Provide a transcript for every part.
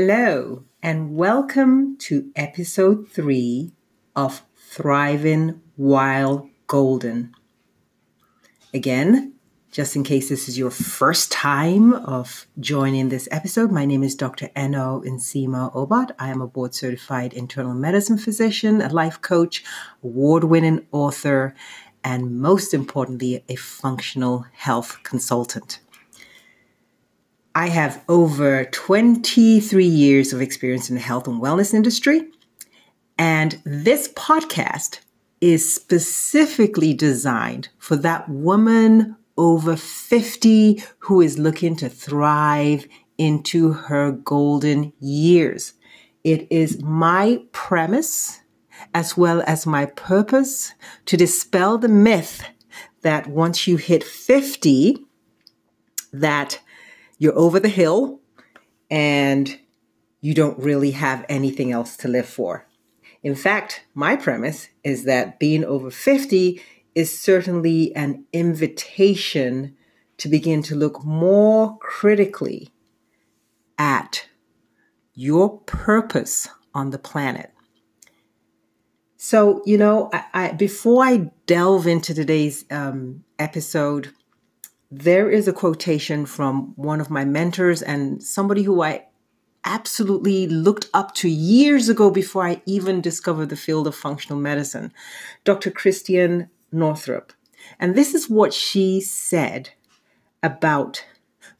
Hello, and welcome to episode three of Thriving While Golden. Again, just in case this is your first time of joining this episode, my name is Dr. Eno Insima Obot. I am a board certified internal medicine physician, a life coach, award winning author, and most importantly, a functional health consultant. I have over 23 years of experience in the health and wellness industry. And this podcast is specifically designed for that woman over 50 who is looking to thrive into her golden years. It is my premise as well as my purpose to dispel the myth that once you hit 50 that you're over the hill and you don't really have anything else to live for. In fact, my premise is that being over 50 is certainly an invitation to begin to look more critically at your purpose on the planet. So, you know, I, I, before I delve into today's um, episode, there is a quotation from one of my mentors and somebody who I absolutely looked up to years ago before I even discovered the field of functional medicine, Dr. Christiane Northrup. And this is what she said about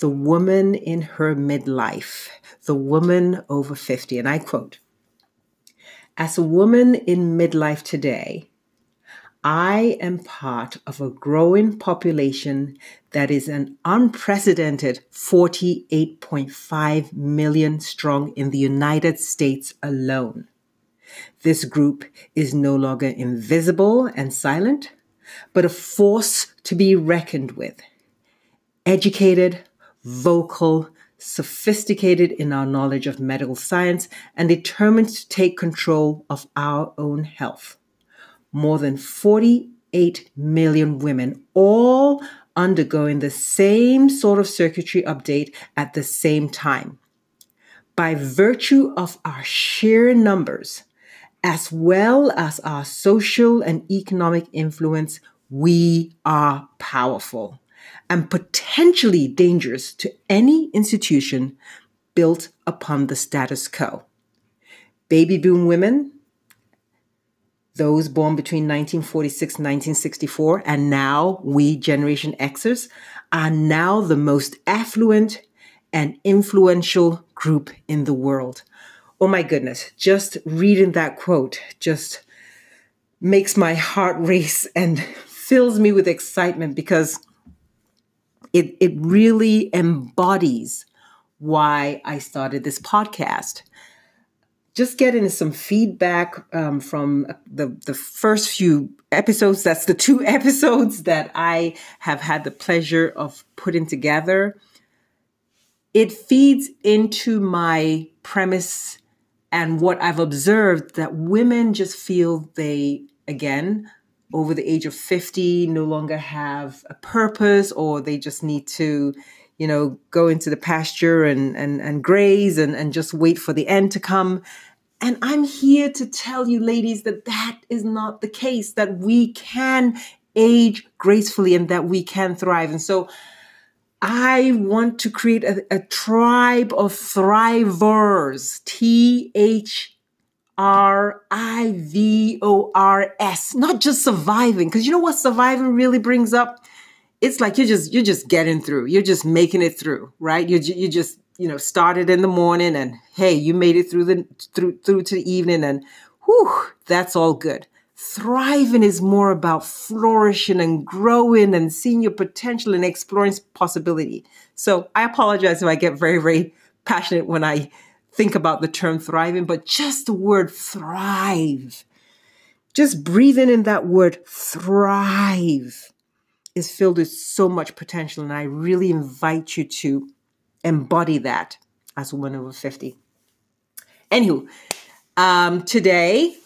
the woman in her midlife, the woman over 50. And I quote As a woman in midlife today, I am part of a growing population that is an unprecedented 48.5 million strong in the United States alone. This group is no longer invisible and silent, but a force to be reckoned with. Educated, vocal, sophisticated in our knowledge of medical science, and determined to take control of our own health more than 48 million women, all undergoing the same sort of circuitry update at the same time. By virtue of our sheer numbers, as well as our social and economic influence, we are powerful and potentially dangerous to any institution built upon the status quo. Baby boom women those born between 1946 and 1964, and now we, Generation Xers, are now the most affluent and influential group in the world. Oh my goodness, just reading that quote just makes my heart race and fills me with excitement because it, it really embodies why I started this podcast just getting some feedback um, from the the first few episodes. That's the two episodes that I have had the pleasure of putting together. It feeds into my premise and what I've observed that women just feel they again over the age of 50 no longer have a purpose or they just need to you know, go into the pasture and and and graze and and just wait for the end to come. And I'm here to tell you, ladies, that that is not the case. That we can age gracefully and that we can thrive. And so. I want to create a, a tribe of thrivers. T H R I V O R S. Not just surviving, because you know what surviving really brings up? It's like you're just you're just getting through. You're just making it through, right? You you just you know started in the morning and hey, you made it through the through through to the evening and whew, that's all good. Thriving is more about flourishing and growing and seeing your potential and exploring possibility. So I apologize if I get very, very passionate when I think about the term thriving, but just the word thrive, just breathing in that word thrive is filled with so much potential. And I really invite you to embody that as a woman over 50. Anywho, um, today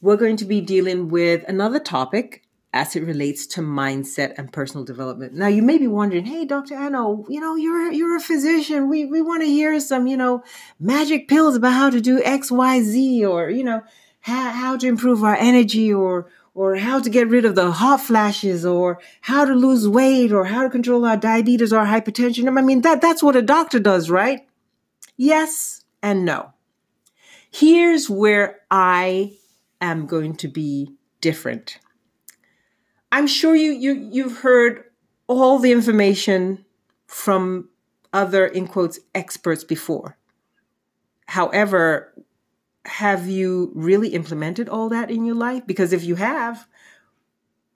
we're going to be dealing with another topic as it relates to mindset and personal development. Now you may be wondering, hey, Dr. Eno, you know, you're you're a physician. We we want to hear some, you know, magic pills about how to do X, Y, Z, or you know, how, how to improve our energy or or how to get rid of the hot flashes or how to lose weight or how to control our diabetes or hypertension. I mean, that that's what a doctor does, right? Yes and no. Here's where I am going to be different. I'm sure you you you've heard all the information from other in quotes experts before. However, have you really implemented all that in your life? Because if you have,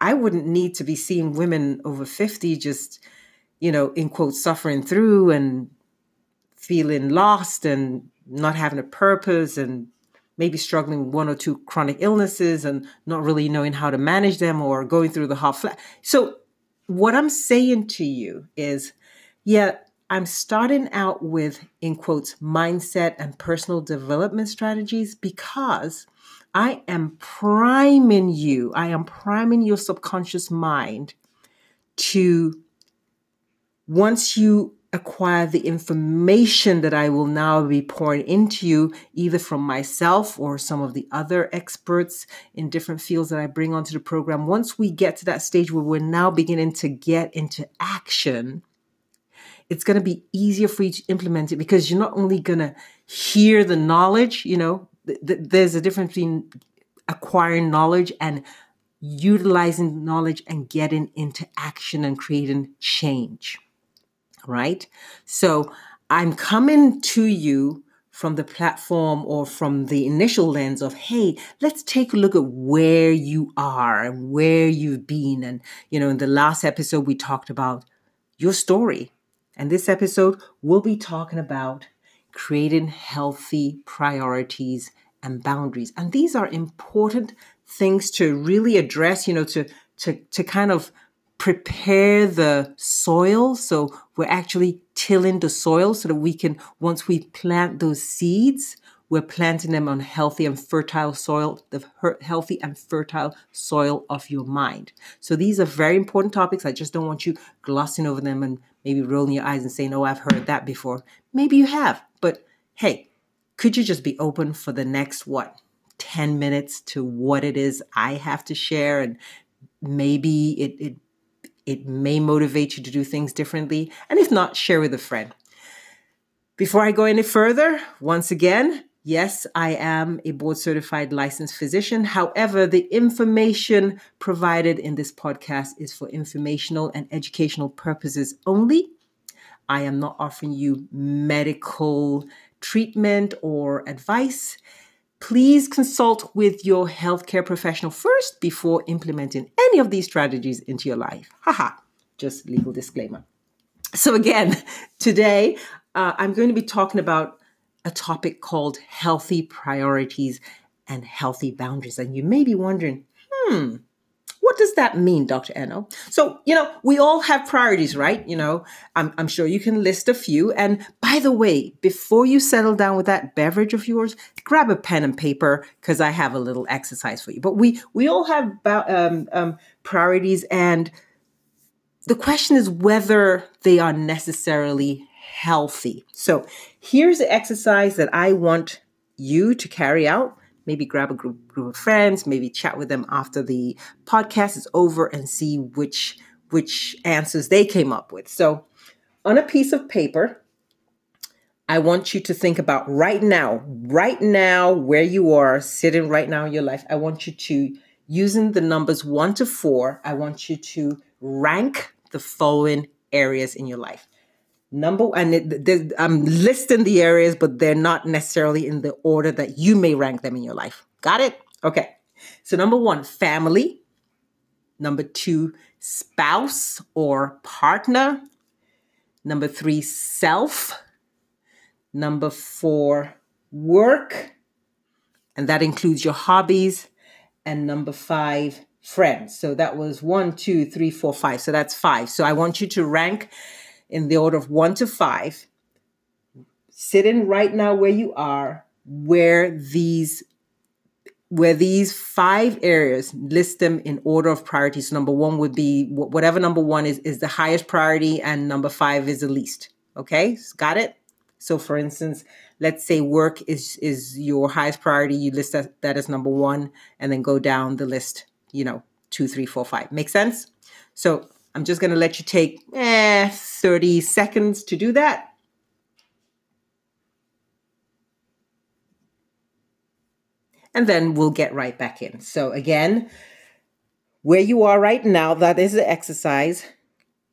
I wouldn't need to be seeing women over 50 just, you know, in quotes, suffering through and feeling lost and not having a purpose and maybe struggling with one or two chronic illnesses and not really knowing how to manage them or going through the hot flat. So, what I'm saying to you is, yeah, I'm starting out with, in quotes, mindset and personal development strategies because I am priming you, I am priming your subconscious mind to once you acquire the information that I will now be pouring into you, either from myself or some of the other experts in different fields that I bring onto the program. Once we get to that stage where we're now beginning to get into action, it's going to be easier for you to implement it because you're not only going to hear the knowledge, you know, th- th- there's a difference between acquiring knowledge and utilizing knowledge and getting into action and creating change right? So I'm coming to you from the platform or from the initial lens of, hey, let's take a look at where you are and where you've been. And, you know, in the last episode, we talked about your story. And this episode, we'll be talking about creating healthy priorities and boundaries. And these are important things to really address, you know, to to to kind of prepare the soil. So we're actually tilling the soil so that we can, once we plant those seeds, we're planting them on healthy and fertile soil, the healthy and fertile soil of your mind. So these are very important topics. I just don't want you glossing over them and maybe rolling your eyes and saying, oh, I've heard that before. Maybe you have, but hey, could you just be open for the next what? 10 minutes to what it is I have to share and maybe it, it it may motivate you to do things differently. And if not, share with a friend. Before I go any further, once again, yes, I am a board certified licensed physician. However, the information provided in this podcast is for informational and educational purposes only. I am not offering you medical treatment or advice. Please consult with your healthcare professional first before implementing any of these strategies into your life. Haha, just legal disclaimer. So, again, today uh, I'm going to be talking about a topic called healthy priorities and healthy boundaries. And you may be wondering, hmm, what does that mean, Dr. Eno? So, you know, we all have priorities, right? You know, I'm, I'm sure you can list a few. And by the way, before you settle down with that beverage of yours, grab a pen and paper because I have a little exercise for you. But we we all have um, um, priorities, and the question is whether they are necessarily healthy. So, here's the exercise that I want you to carry out maybe grab a group, group of friends, maybe chat with them after the podcast is over and see which which answers they came up with. So, on a piece of paper, I want you to think about right now, right now where you are sitting right now in your life. I want you to using the numbers 1 to 4, I want you to rank the following areas in your life number and it, i'm listing the areas but they're not necessarily in the order that you may rank them in your life. Got it? Okay. So number one family. Number two spouse or partner. Number three self. Number four work and that includes your hobbies. And number five friends. So that was one two three four five. So that's five. So i want you to rank in the order of one to five, sitting right now where you are, where these where these five areas list them in order of priority. So number one would be whatever number one is is the highest priority, and number five is the least. Okay, got it. So for instance, let's say work is is your highest priority. You list that, that as number one, and then go down the list. You know, two, three, four, five. Make sense? So I'm just going to let you take eh, 30 seconds to do that. and then we'll get right back in. So, again, where you are right now, that is the exercise.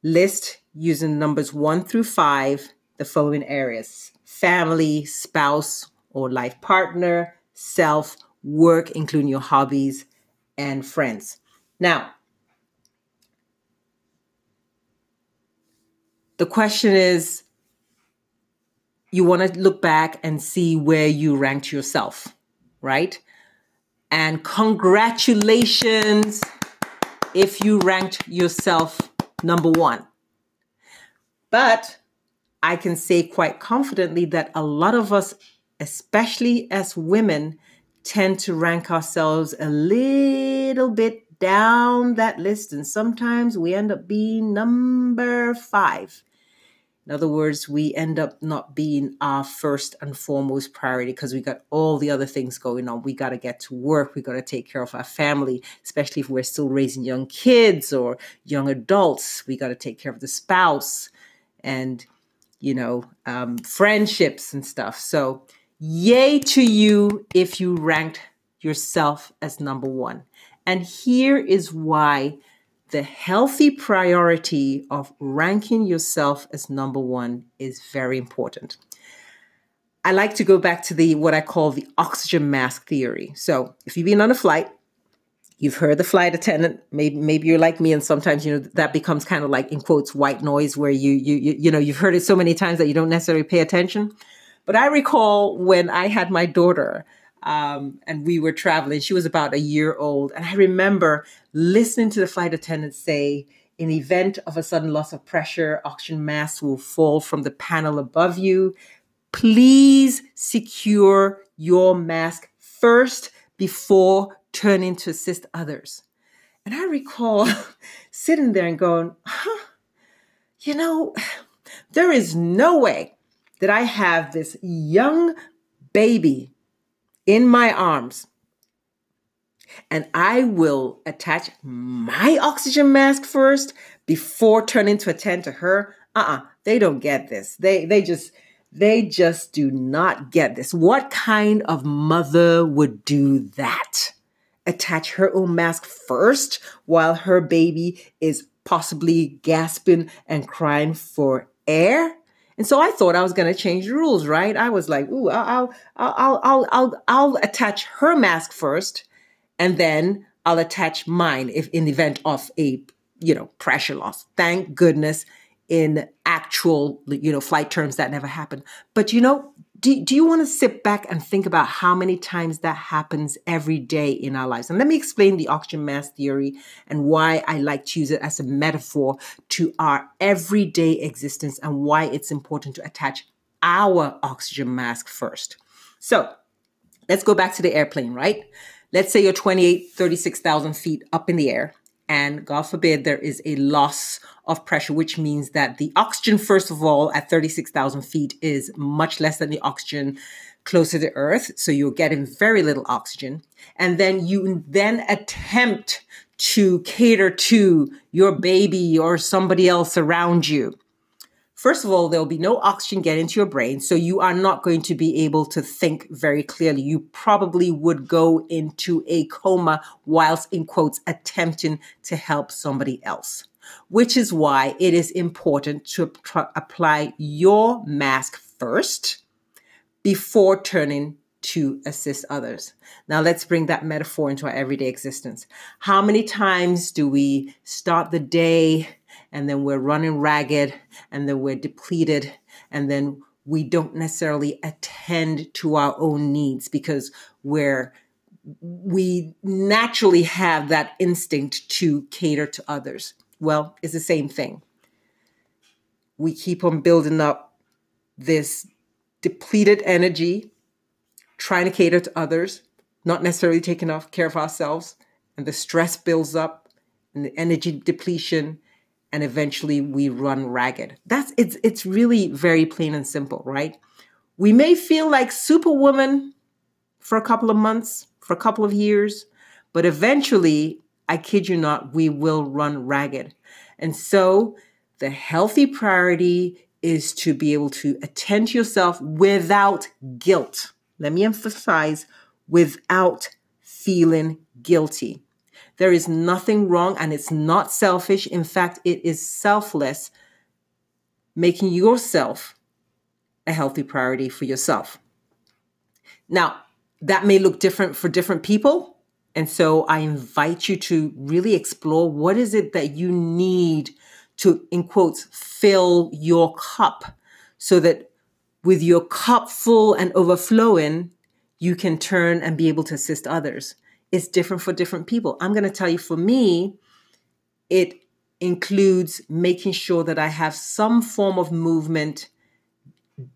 List using numbers one through five the following areas family, spouse, or life partner, self, work, including your hobbies, and friends. Now, the question is you want to look back and see where you ranked yourself, right? And congratulations if you ranked yourself number one. But I can say quite confidently that a lot of us, especially as women, tend to rank ourselves a little bit down that list. And sometimes we end up being number five. In other words, we end up not being our first and foremost priority because we got all the other things going on. We got to get to work. We got to take care of our family, especially if we're still raising young kids or young adults. We got to take care of the spouse and, you know, um, friendships and stuff. So, yay to you if you ranked yourself as number one. And here is why the healthy priority of ranking yourself as number one is very important. I like to go back to the what I call the oxygen mask theory. So, if you've been on a flight, you've heard the flight attendant. Maybe maybe you're like me, and sometimes you know that becomes kind of like in quotes white noise, where you you you, you know you've heard it so many times that you don't necessarily pay attention. But I recall when I had my daughter, um, and we were traveling. She was about a year old. And I remember listening to the flight attendant say, in event of a sudden loss of pressure, oxygen masks will fall from the panel above you. Please secure your mask first before turning to assist others. And I recall sitting there and going, huh, you know, there is no way that I have this young baby in my arms and I will attach my oxygen mask first before turning to attend to her. Uh-uh, they don't get this. They they just they just do not get this. What kind of mother would do that? Attach her own mask first while her baby is possibly gasping and crying for air? And so I thought I was going to change the rules, right? I was like, "Ooh, I'll, I'll, I'll, I'll, I'll, attach her mask first, and then I'll attach mine if in the event of a, you know, pressure loss." Thank goodness, in actual, you know, flight terms that never happened. But you know, do, do you want to sit back and think about how many times that happens every day in our lives? And let me explain the oxygen mask theory and why I like to use it as a metaphor to our everyday existence and why it's important to attach our oxygen mask first. So let's go back to the airplane, right? Let's say you're 28, 36,000 feet up in the air and God forbid there is a loss of pressure, which means that the oxygen, first of all, at 36,000 feet is much less than the oxygen closer to Earth. So you're getting very little oxygen. And then you then attempt to cater to your baby or somebody else around you. First of all, there will be no oxygen getting to your brain, so you are not going to be able to think very clearly. You probably would go into a coma whilst, in quotes, attempting to help somebody else, which is why it is important to pr- apply your mask first before turning to assist others. Now, let's bring that metaphor into our everyday existence. How many times do we start the day? And then we're running ragged and then we're depleted and then we don't necessarily attend to our own needs because we're we naturally have that instinct to cater to others. Well, it's the same thing. We keep on building up this depleted energy, trying to cater to others, not necessarily taking off care of ourselves, and the stress builds up, and the energy depletion, and eventually we run ragged. That's it's it's really very plain and simple, right? We may feel like superwoman for a couple of months, for a couple of years, but eventually, I kid you not, we will run ragged. And so the healthy priority is to be able to attend to yourself without guilt. Let me emphasize without feeling guilty. There is nothing wrong and it's not selfish. In fact, it is selfless, making yourself a healthy priority for yourself. Now, that may look different for different people. And so I invite you to really explore what is it that you need to, in quotes, fill your cup so that with your cup full and overflowing, you can turn and be able to assist others. It's different for different people. I'm going to tell you for me, it includes making sure that I have some form of movement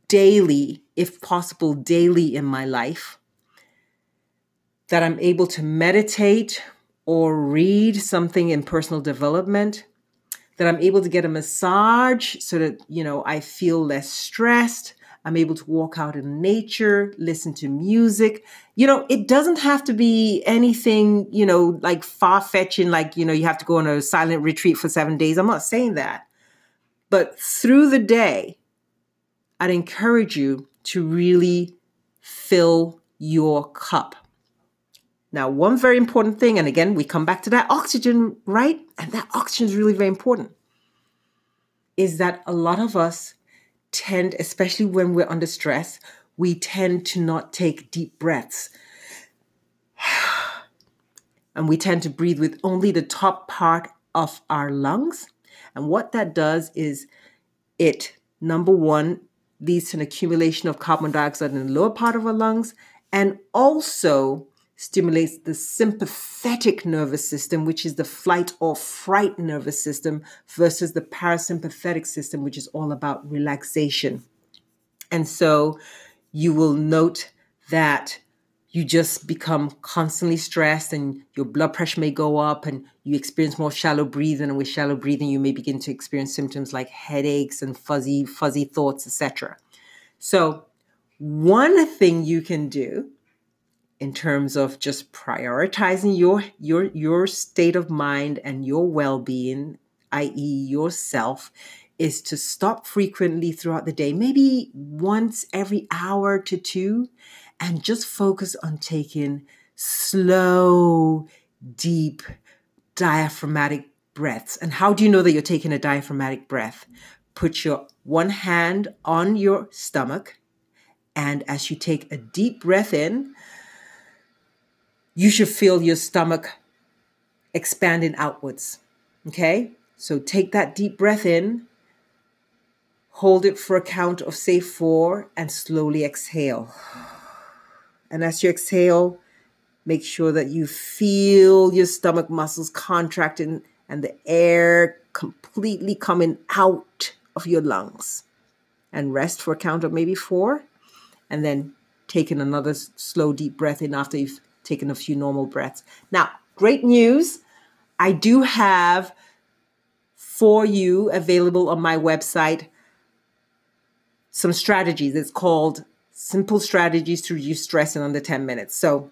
daily, if possible, daily in my life, that I'm able to meditate or read something in personal development, that I'm able to get a massage so that, you know, I feel less stressed. I'm able to walk out in nature, listen to music. You know, it doesn't have to be anything, you know, like far fetching, like, you know, you have to go on a silent retreat for seven days. I'm not saying that. But through the day, I'd encourage you to really fill your cup. Now, one very important thing, and again, we come back to that oxygen, right? And that oxygen is really very important, is that a lot of us tend, especially when we're under stress, we tend to not take deep breaths. And we tend to breathe with only the top part of our lungs. And what that does is it, number one, leads to an accumulation of carbon dioxide in the lower part of our lungs and also stimulates the sympathetic nervous system, which is the flight or fright nervous system, versus the parasympathetic system, which is all about relaxation. And so you will note that you just become constantly stressed and your blood pressure may go up and you experience more shallow breathing and with shallow breathing you may begin to experience symptoms like headaches and fuzzy fuzzy thoughts etc so one thing you can do in terms of just prioritizing your your your state of mind and your well-being i.e. yourself is to stop frequently throughout the day maybe once every hour to two and just focus on taking slow deep diaphragmatic breaths and how do you know that you're taking a diaphragmatic breath put your one hand on your stomach and as you take a deep breath in you should feel your stomach expanding outwards. Okay? So take that deep breath in, hold it for a count of, say, four, and slowly exhale. And as you exhale, make sure that you feel your stomach muscles contracting and the air completely coming out of your lungs. And rest for a count of maybe four, and then taking another slow, deep breath in after you've taken a few normal breaths. Now, great news. I do have for you available on my website some strategies. It's called Simple Strategies to Reduce Stress in Under 10 Minutes. So,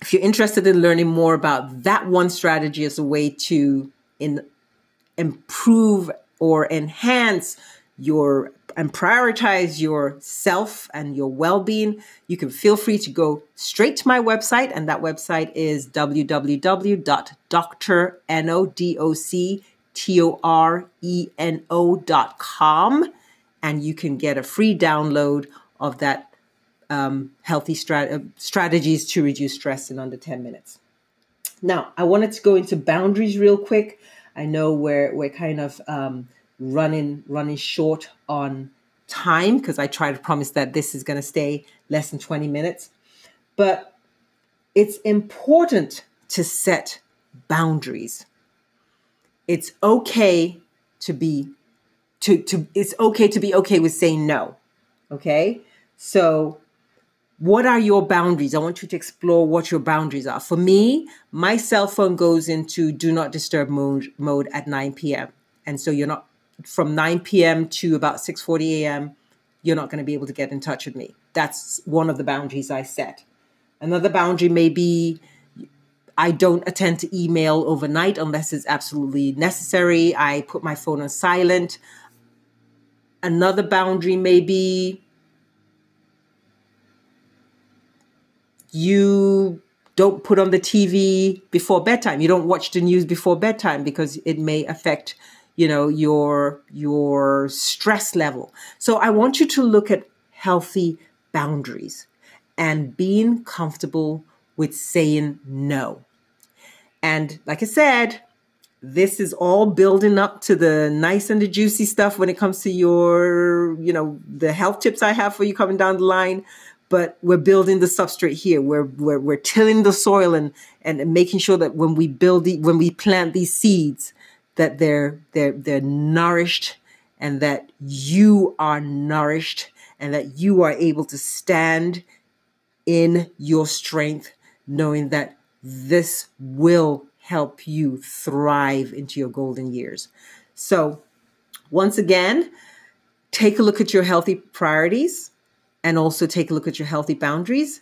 if you're interested in learning more about that one strategy as a way to in, improve or enhance your and prioritize yourself and your well-being, you can feel free to go straight to my website, and that website is www.drnoreno.com, and you can get a free download of that um, healthy strat- uh, strategies to reduce stress in under 10 minutes. Now, I wanted to go into boundaries real quick. I know we're we're kind of um, running running short on time because I try to promise that this is going to stay less than 20 minutes. But it's important to set boundaries. It's okay to be to to it's okay to be okay with saying no. Okay? So what are your boundaries? I want you to explore what your boundaries are. For me, my cell phone goes into do not disturb mode, mode at 9 p.m. And so you're not from 9 p.m. to about 6:40 a.m. You're not going to be able to get in touch with me. That's one of the boundaries I set. Another boundary may be I don't attend to email overnight unless it's absolutely necessary. I put my phone on silent. Another boundary may be you don't put on the TV before bedtime. You don't watch the news before bedtime because it may affect, you know, your your stress level. So I want you to look at healthy boundaries and being comfortable with saying no. And like I said, this is all building up to the nice and the juicy stuff when it comes to your, you know, the health tips I have for you coming down the line. But we're building the substrate here. We're we're, we're tilling the soil and and making sure that when we build the, when we plant these seeds, that they're they're they're nourished and that you are nourished and that you are able to stand in your strength, knowing that this will help you thrive into your golden years. So, once again, take a look at your healthy priorities and also take a look at your healthy boundaries.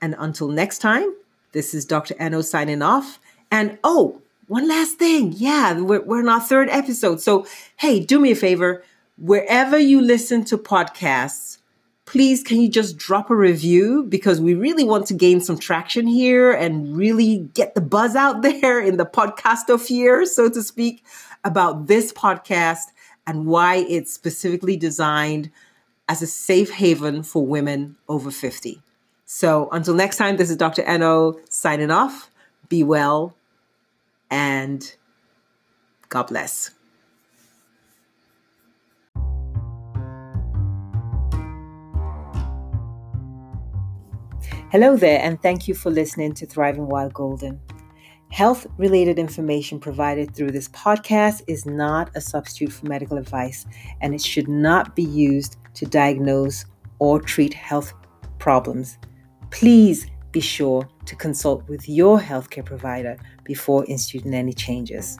And until next time, this is Dr. Eno signing off. And oh, one last thing. Yeah, we're, we're in our third episode. So, hey, do me a favor. Wherever you listen to podcasts, please can you just drop a review because we really want to gain some traction here and really get the buzz out there in the podcastosphere, so to speak, about this podcast and why it's specifically designed as a safe haven for women over 50. So until next time, this is Dr. Eno signing off. Be well and God bless. Hello there, and thank you for listening to Thriving While Golden. Health related information provided through this podcast is not a substitute for medical advice, and it should not be used to diagnose or treat health problems. Please be sure to consult with your healthcare provider before instituting any changes.